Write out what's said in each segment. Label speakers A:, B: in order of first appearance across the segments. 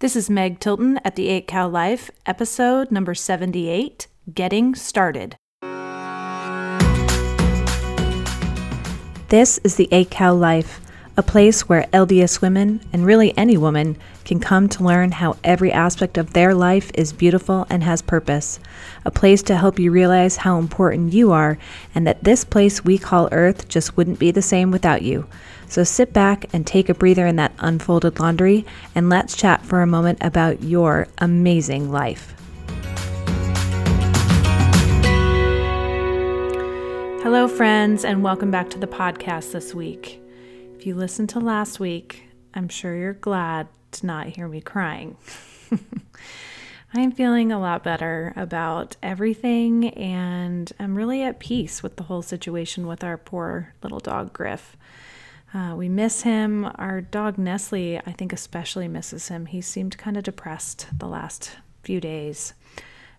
A: This is Meg Tilton at the 8 Cow Life, episode number 78 Getting Started. This is the 8 Cow Life, a place where LDS women, and really any woman, can come to learn how every aspect of their life is beautiful and has purpose. A place to help you realize how important you are and that this place we call Earth just wouldn't be the same without you. So sit back and take a breather in that unfolded laundry, and let's chat for a moment about your amazing life. Hello, friends, and welcome back to the podcast this week. If you listened to last week, I'm sure you're glad to not hear me crying. I am feeling a lot better about everything, and I'm really at peace with the whole situation with our poor little dog, Griff. Uh, we miss him. Our dog Nestle, I think, especially misses him. He seemed kind of depressed the last few days.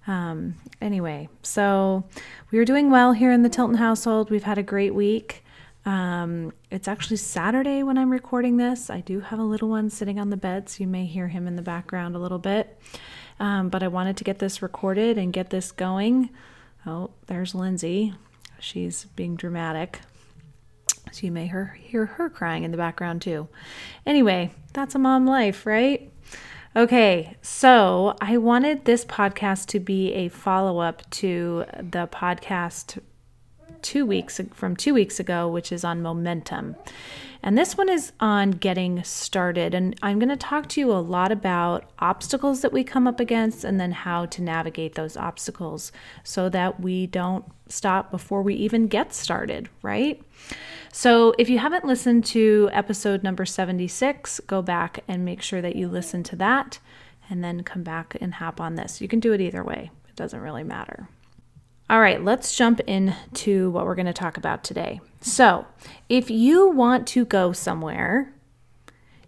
A: Um, anyway, so we are doing well here in the Tilton household. We've had a great week. Um, it's actually Saturday when I'm recording this. I do have a little one sitting on the bed, so you may hear him in the background a little bit. Um, but I wanted to get this recorded and get this going. Oh, there's Lindsay. She's being dramatic. So you may hear her crying in the background too. Anyway, that's a mom life, right? Okay, so I wanted this podcast to be a follow up to the podcast two weeks from two weeks ago, which is on momentum. And this one is on getting started. And I'm going to talk to you a lot about obstacles that we come up against and then how to navigate those obstacles so that we don't stop before we even get started, right? So, if you haven't listened to episode number 76, go back and make sure that you listen to that and then come back and hop on this. You can do it either way, it doesn't really matter. All right, let's jump into what we're going to talk about today. So, if you want to go somewhere,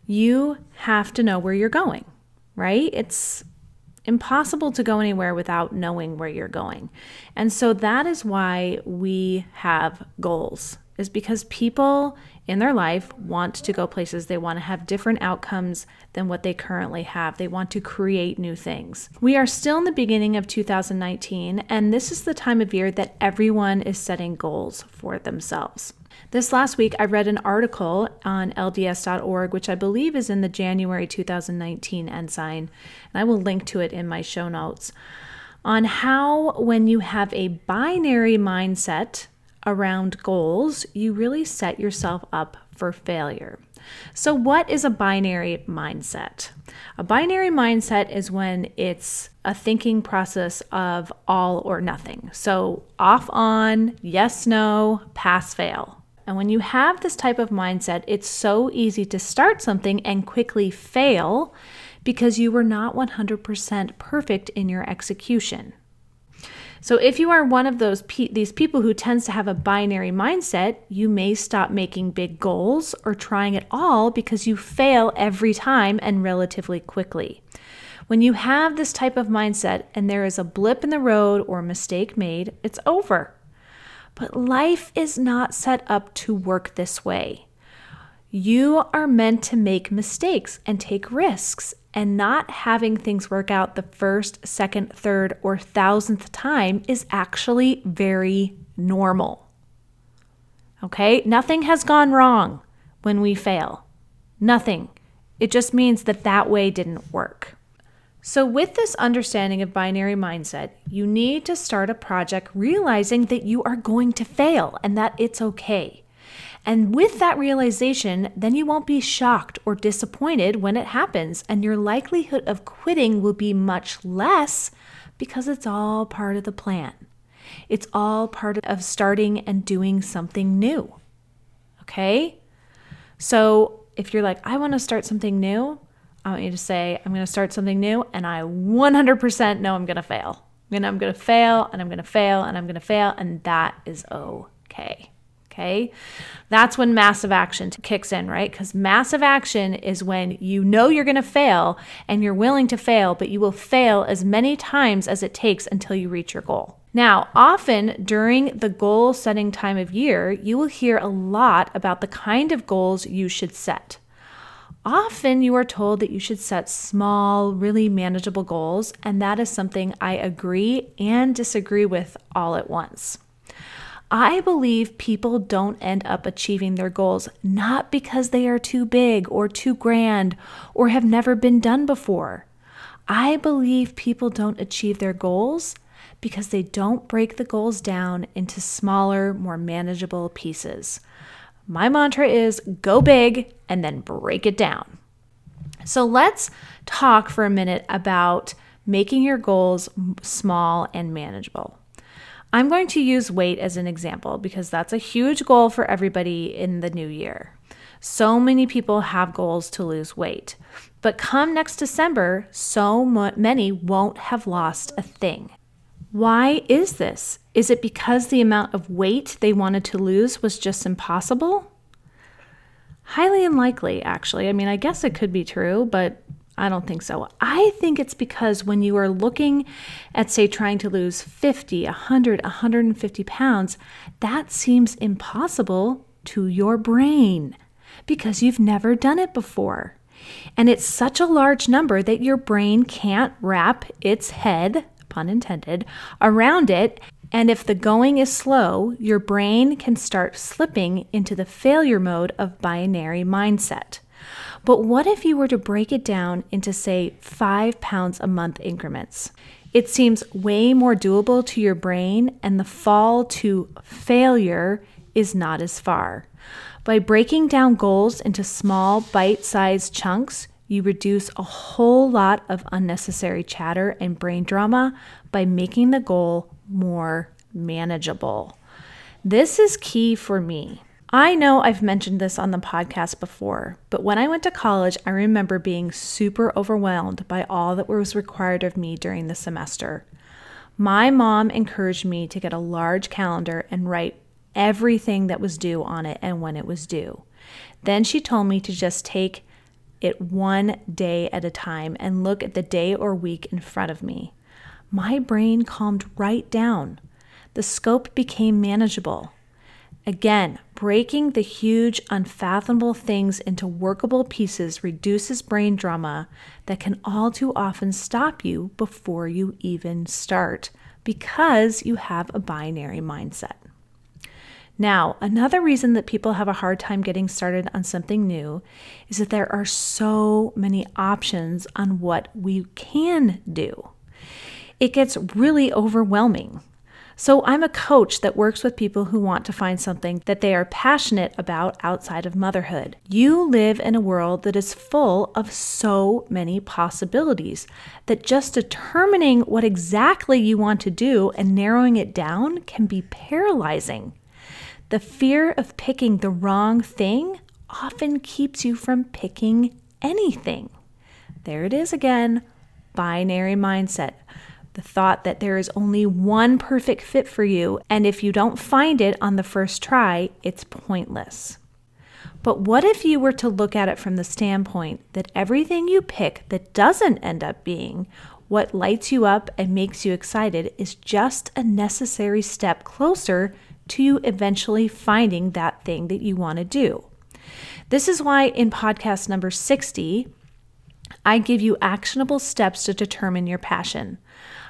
A: you have to know where you're going, right? It's impossible to go anywhere without knowing where you're going. And so that is why we have goals is because people in their life want to go places. They want to have different outcomes than what they currently have. They want to create new things. We are still in the beginning of 2019, and this is the time of year that everyone is setting goals for themselves. This last week, I read an article on LDS.org, which I believe is in the January 2019 Ensign, and I will link to it in my show notes, on how when you have a binary mindset, around goals, you really set yourself up for failure. So, what is a binary mindset? A binary mindset is when it's a thinking process of all or nothing. So, off on, yes, no, pass, fail. And when you have this type of mindset, it's so easy to start something and quickly fail because you were not 100% perfect in your execution. So if you are one of those pe- these people who tends to have a binary mindset, you may stop making big goals or trying at all because you fail every time and relatively quickly. When you have this type of mindset and there is a blip in the road or a mistake made, it's over. But life is not set up to work this way. You are meant to make mistakes and take risks and not having things work out the first, second, third, or thousandth time is actually very normal. Okay? Nothing has gone wrong when we fail. Nothing. It just means that that way didn't work. So, with this understanding of binary mindset, you need to start a project realizing that you are going to fail and that it's okay. And with that realization, then you won't be shocked or disappointed when it happens, and your likelihood of quitting will be much less because it's all part of the plan. It's all part of starting and doing something new. Okay? So if you're like, I want to start something new, I want you to say, I'm going to start something new, and I 100% know I'm going to fail. And I'm going to fail, and I'm going to fail, and I'm going to fail, and that is okay. Okay. That's when massive action kicks in, right? Because massive action is when you know you're going to fail and you're willing to fail, but you will fail as many times as it takes until you reach your goal. Now, often during the goal setting time of year, you will hear a lot about the kind of goals you should set. Often you are told that you should set small, really manageable goals, and that is something I agree and disagree with all at once. I believe people don't end up achieving their goals not because they are too big or too grand or have never been done before. I believe people don't achieve their goals because they don't break the goals down into smaller, more manageable pieces. My mantra is go big and then break it down. So let's talk for a minute about making your goals small and manageable. I'm going to use weight as an example because that's a huge goal for everybody in the new year. So many people have goals to lose weight. But come next December, so many won't have lost a thing. Why is this? Is it because the amount of weight they wanted to lose was just impossible? Highly unlikely, actually. I mean, I guess it could be true, but I don't think so. I think it's because when you are looking at, say, trying to lose 50, 100, 150 pounds, that seems impossible to your brain because you've never done it before. And it's such a large number that your brain can't wrap its head pun intended, around it. And if the going is slow, your brain can start slipping into the failure mode of binary mindset. But what if you were to break it down into, say, five pounds a month increments? It seems way more doable to your brain, and the fall to failure is not as far. By breaking down goals into small, bite sized chunks, you reduce a whole lot of unnecessary chatter and brain drama by making the goal more manageable. This is key for me. I know I've mentioned this on the podcast before, but when I went to college, I remember being super overwhelmed by all that was required of me during the semester. My mom encouraged me to get a large calendar and write everything that was due on it and when it was due. Then she told me to just take it one day at a time and look at the day or week in front of me. My brain calmed right down. The scope became manageable. Again, breaking the huge, unfathomable things into workable pieces reduces brain drama that can all too often stop you before you even start because you have a binary mindset. Now, another reason that people have a hard time getting started on something new is that there are so many options on what we can do. It gets really overwhelming. So, I'm a coach that works with people who want to find something that they are passionate about outside of motherhood. You live in a world that is full of so many possibilities that just determining what exactly you want to do and narrowing it down can be paralyzing. The fear of picking the wrong thing often keeps you from picking anything. There it is again binary mindset. The thought that there is only one perfect fit for you, and if you don't find it on the first try, it's pointless. But what if you were to look at it from the standpoint that everything you pick that doesn't end up being what lights you up and makes you excited is just a necessary step closer to you eventually finding that thing that you want to do. This is why in podcast number 60, I give you actionable steps to determine your passion.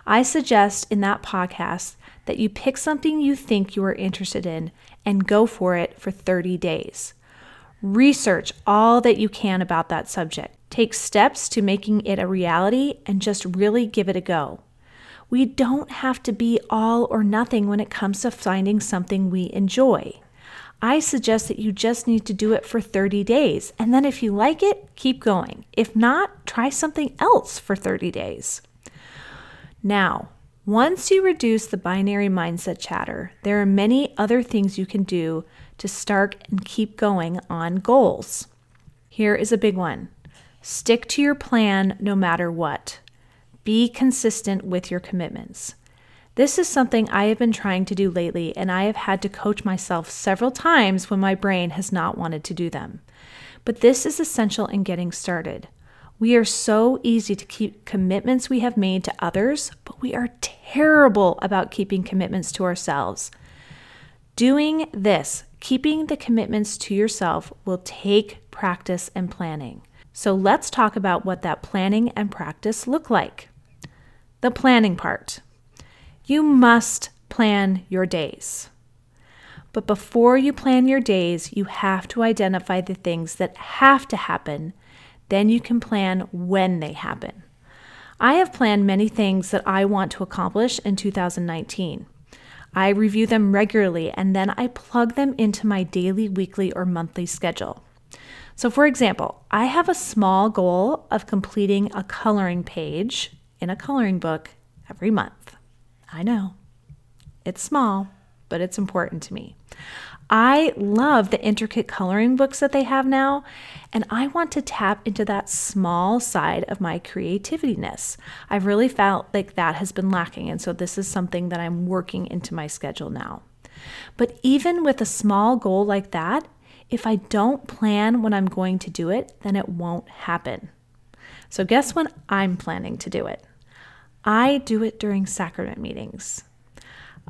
A: I suggest in that podcast that you pick something you think you are interested in and go for it for 30 days. Research all that you can about that subject. Take steps to making it a reality and just really give it a go. We don't have to be all or nothing when it comes to finding something we enjoy. I suggest that you just need to do it for 30 days. And then if you like it, keep going. If not, try something else for 30 days. Now, once you reduce the binary mindset chatter, there are many other things you can do to start and keep going on goals. Here is a big one stick to your plan no matter what. Be consistent with your commitments. This is something I have been trying to do lately, and I have had to coach myself several times when my brain has not wanted to do them. But this is essential in getting started. We are so easy to keep commitments we have made to others, but we are terrible about keeping commitments to ourselves. Doing this, keeping the commitments to yourself, will take practice and planning. So let's talk about what that planning and practice look like. The planning part. You must plan your days. But before you plan your days, you have to identify the things that have to happen. Then you can plan when they happen. I have planned many things that I want to accomplish in 2019. I review them regularly and then I plug them into my daily, weekly, or monthly schedule. So, for example, I have a small goal of completing a coloring page in a coloring book every month. I know it's small, but it's important to me. I love the intricate coloring books that they have now, and I want to tap into that small side of my creativiness. I've really felt like that has been lacking, and so this is something that I'm working into my schedule now. But even with a small goal like that, if I don't plan when I'm going to do it, then it won't happen. So, guess when I'm planning to do it? I do it during sacrament meetings.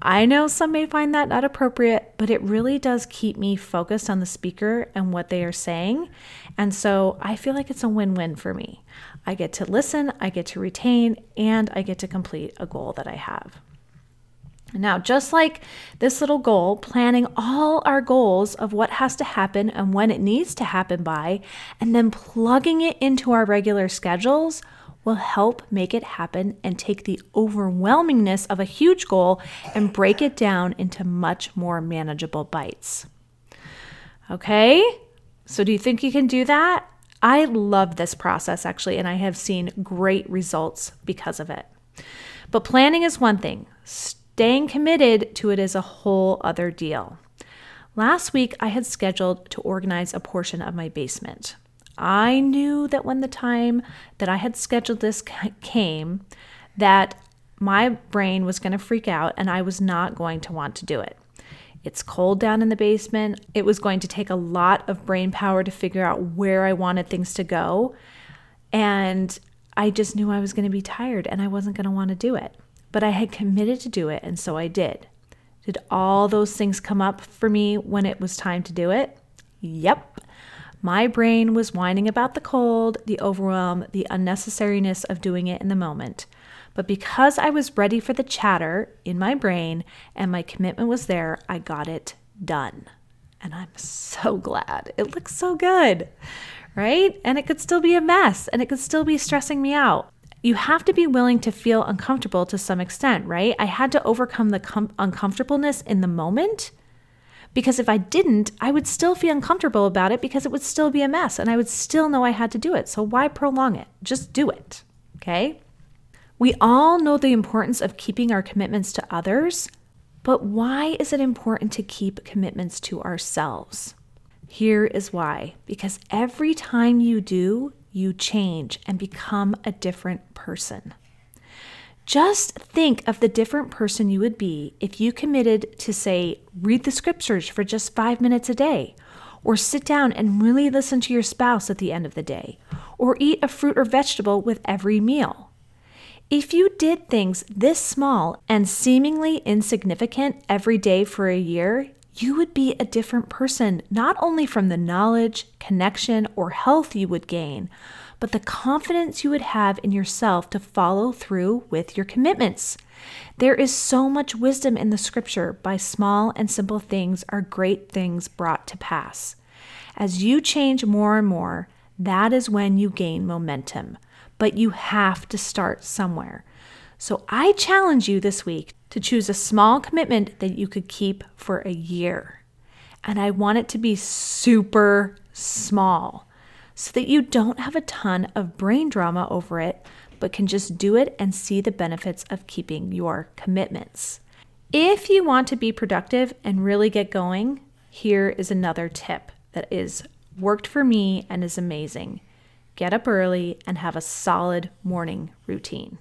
A: I know some may find that not appropriate, but it really does keep me focused on the speaker and what they are saying. And so I feel like it's a win win for me. I get to listen, I get to retain, and I get to complete a goal that I have. Now, just like this little goal, planning all our goals of what has to happen and when it needs to happen by, and then plugging it into our regular schedules will help make it happen and take the overwhelmingness of a huge goal and break it down into much more manageable bites. Okay, so do you think you can do that? I love this process actually, and I have seen great results because of it. But planning is one thing, staying committed to it is a whole other deal. Last week, I had scheduled to organize a portion of my basement. I knew that when the time that I had scheduled this came, that my brain was going to freak out and I was not going to want to do it. It's cold down in the basement. It was going to take a lot of brain power to figure out where I wanted things to go. And I just knew I was going to be tired and I wasn't going to want to do it. But I had committed to do it, and so I did. Did all those things come up for me when it was time to do it? Yep. My brain was whining about the cold, the overwhelm, the unnecessariness of doing it in the moment. But because I was ready for the chatter in my brain and my commitment was there, I got it done. And I'm so glad. It looks so good, right? And it could still be a mess and it could still be stressing me out. You have to be willing to feel uncomfortable to some extent, right? I had to overcome the com- uncomfortableness in the moment because if I didn't, I would still feel uncomfortable about it because it would still be a mess and I would still know I had to do it. So why prolong it? Just do it. Okay? We all know the importance of keeping our commitments to others, but why is it important to keep commitments to ourselves? Here is why because every time you do, you change and become a different person. Just think of the different person you would be if you committed to, say, read the scriptures for just five minutes a day, or sit down and really listen to your spouse at the end of the day, or eat a fruit or vegetable with every meal. If you did things this small and seemingly insignificant every day for a year, you would be a different person, not only from the knowledge, connection, or health you would gain, but the confidence you would have in yourself to follow through with your commitments. There is so much wisdom in the scripture by small and simple things are great things brought to pass. As you change more and more, that is when you gain momentum. But you have to start somewhere. So I challenge you this week to choose a small commitment that you could keep for a year. And I want it to be super small so that you don't have a ton of brain drama over it, but can just do it and see the benefits of keeping your commitments. If you want to be productive and really get going, here is another tip that is worked for me and is amazing. Get up early and have a solid morning routine.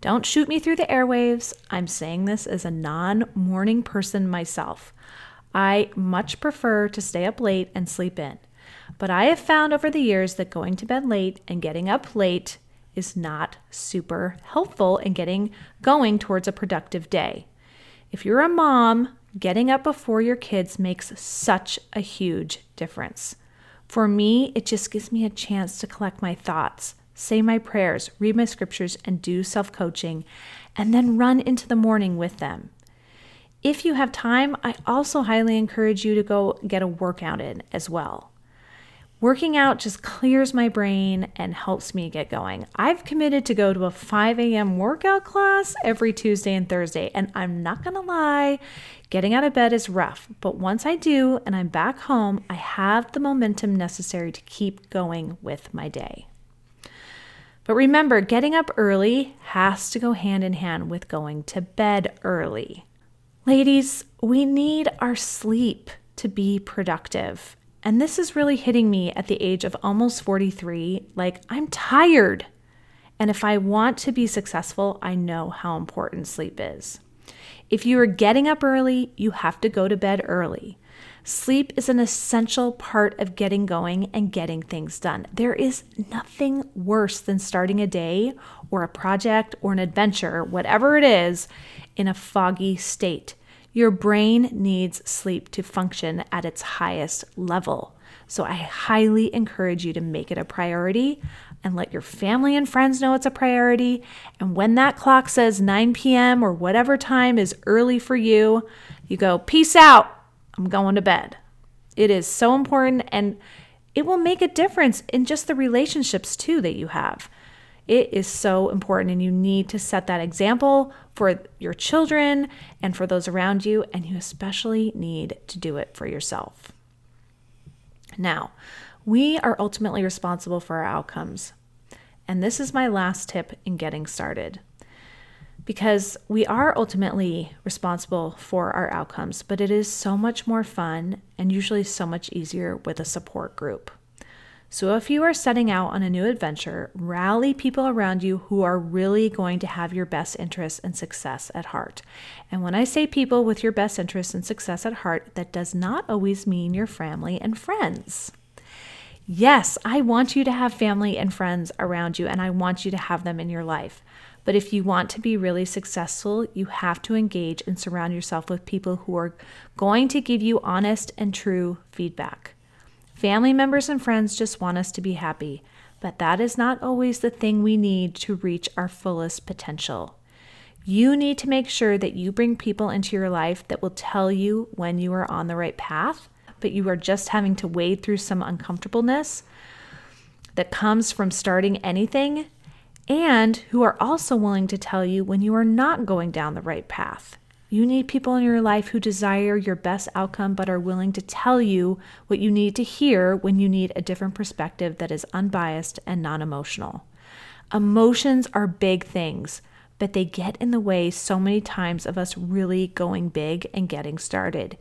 A: Don't shoot me through the airwaves. I'm saying this as a non morning person myself. I much prefer to stay up late and sleep in. But I have found over the years that going to bed late and getting up late is not super helpful in getting going towards a productive day. If you're a mom, getting up before your kids makes such a huge difference. For me, it just gives me a chance to collect my thoughts, say my prayers, read my scriptures, and do self coaching, and then run into the morning with them. If you have time, I also highly encourage you to go get a workout in as well. Working out just clears my brain and helps me get going. I've committed to go to a 5 a.m. workout class every Tuesday and Thursday, and I'm not gonna lie, getting out of bed is rough, but once I do and I'm back home, I have the momentum necessary to keep going with my day. But remember, getting up early has to go hand in hand with going to bed early. Ladies, we need our sleep to be productive. And this is really hitting me at the age of almost 43. Like, I'm tired. And if I want to be successful, I know how important sleep is. If you are getting up early, you have to go to bed early. Sleep is an essential part of getting going and getting things done. There is nothing worse than starting a day or a project or an adventure, whatever it is, in a foggy state. Your brain needs sleep to function at its highest level. So I highly encourage you to make it a priority and let your family and friends know it's a priority. And when that clock says 9 p.m. or whatever time is early for you, you go, Peace out. I'm going to bed. It is so important and it will make a difference in just the relationships too that you have. It is so important, and you need to set that example for your children and for those around you, and you especially need to do it for yourself. Now, we are ultimately responsible for our outcomes. And this is my last tip in getting started. Because we are ultimately responsible for our outcomes, but it is so much more fun and usually so much easier with a support group. So, if you are setting out on a new adventure, rally people around you who are really going to have your best interests and success at heart. And when I say people with your best interests and success at heart, that does not always mean your family and friends. Yes, I want you to have family and friends around you, and I want you to have them in your life. But if you want to be really successful, you have to engage and surround yourself with people who are going to give you honest and true feedback. Family members and friends just want us to be happy, but that is not always the thing we need to reach our fullest potential. You need to make sure that you bring people into your life that will tell you when you are on the right path, but you are just having to wade through some uncomfortableness that comes from starting anything, and who are also willing to tell you when you are not going down the right path. You need people in your life who desire your best outcome but are willing to tell you what you need to hear when you need a different perspective that is unbiased and non emotional. Emotions are big things, but they get in the way so many times of us really going big and getting started.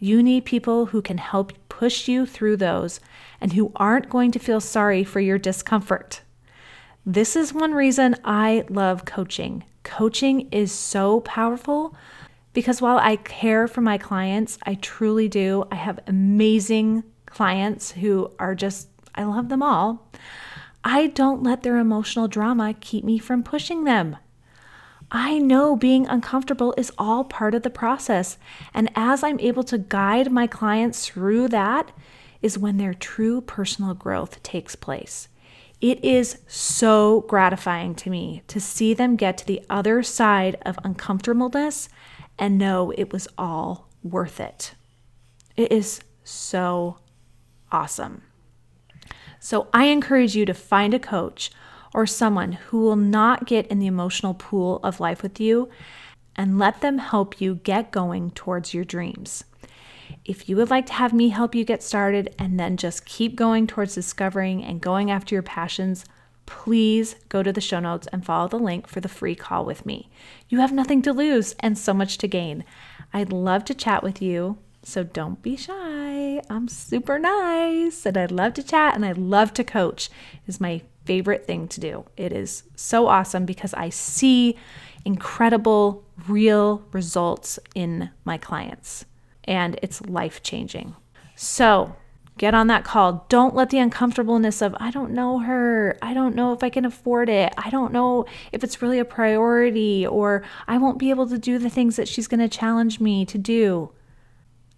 A: You need people who can help push you through those and who aren't going to feel sorry for your discomfort. This is one reason I love coaching. Coaching is so powerful because while I care for my clients, I truly do. I have amazing clients who are just, I love them all. I don't let their emotional drama keep me from pushing them. I know being uncomfortable is all part of the process. And as I'm able to guide my clients through that, is when their true personal growth takes place. It is so gratifying to me to see them get to the other side of uncomfortableness and know it was all worth it. It is so awesome. So I encourage you to find a coach or someone who will not get in the emotional pool of life with you and let them help you get going towards your dreams. If you would like to have me help you get started and then just keep going towards discovering and going after your passions, please go to the show notes and follow the link for the free call with me. You have nothing to lose and so much to gain. I'd love to chat with you, so don't be shy. I'm super nice and I'd love to chat and I love to coach. Is my favorite thing to do. It is so awesome because I see incredible real results in my clients and it's life changing. So, Get on that call. Don't let the uncomfortableness of, I don't know her. I don't know if I can afford it. I don't know if it's really a priority, or I won't be able to do the things that she's going to challenge me to do.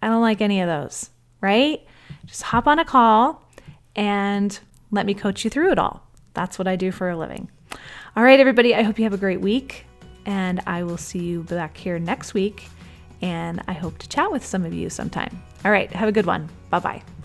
A: I don't like any of those, right? Just hop on a call and let me coach you through it all. That's what I do for a living. All right, everybody, I hope you have a great week, and I will see you back here next week. And I hope to chat with some of you sometime. All right, have a good one. Bye bye.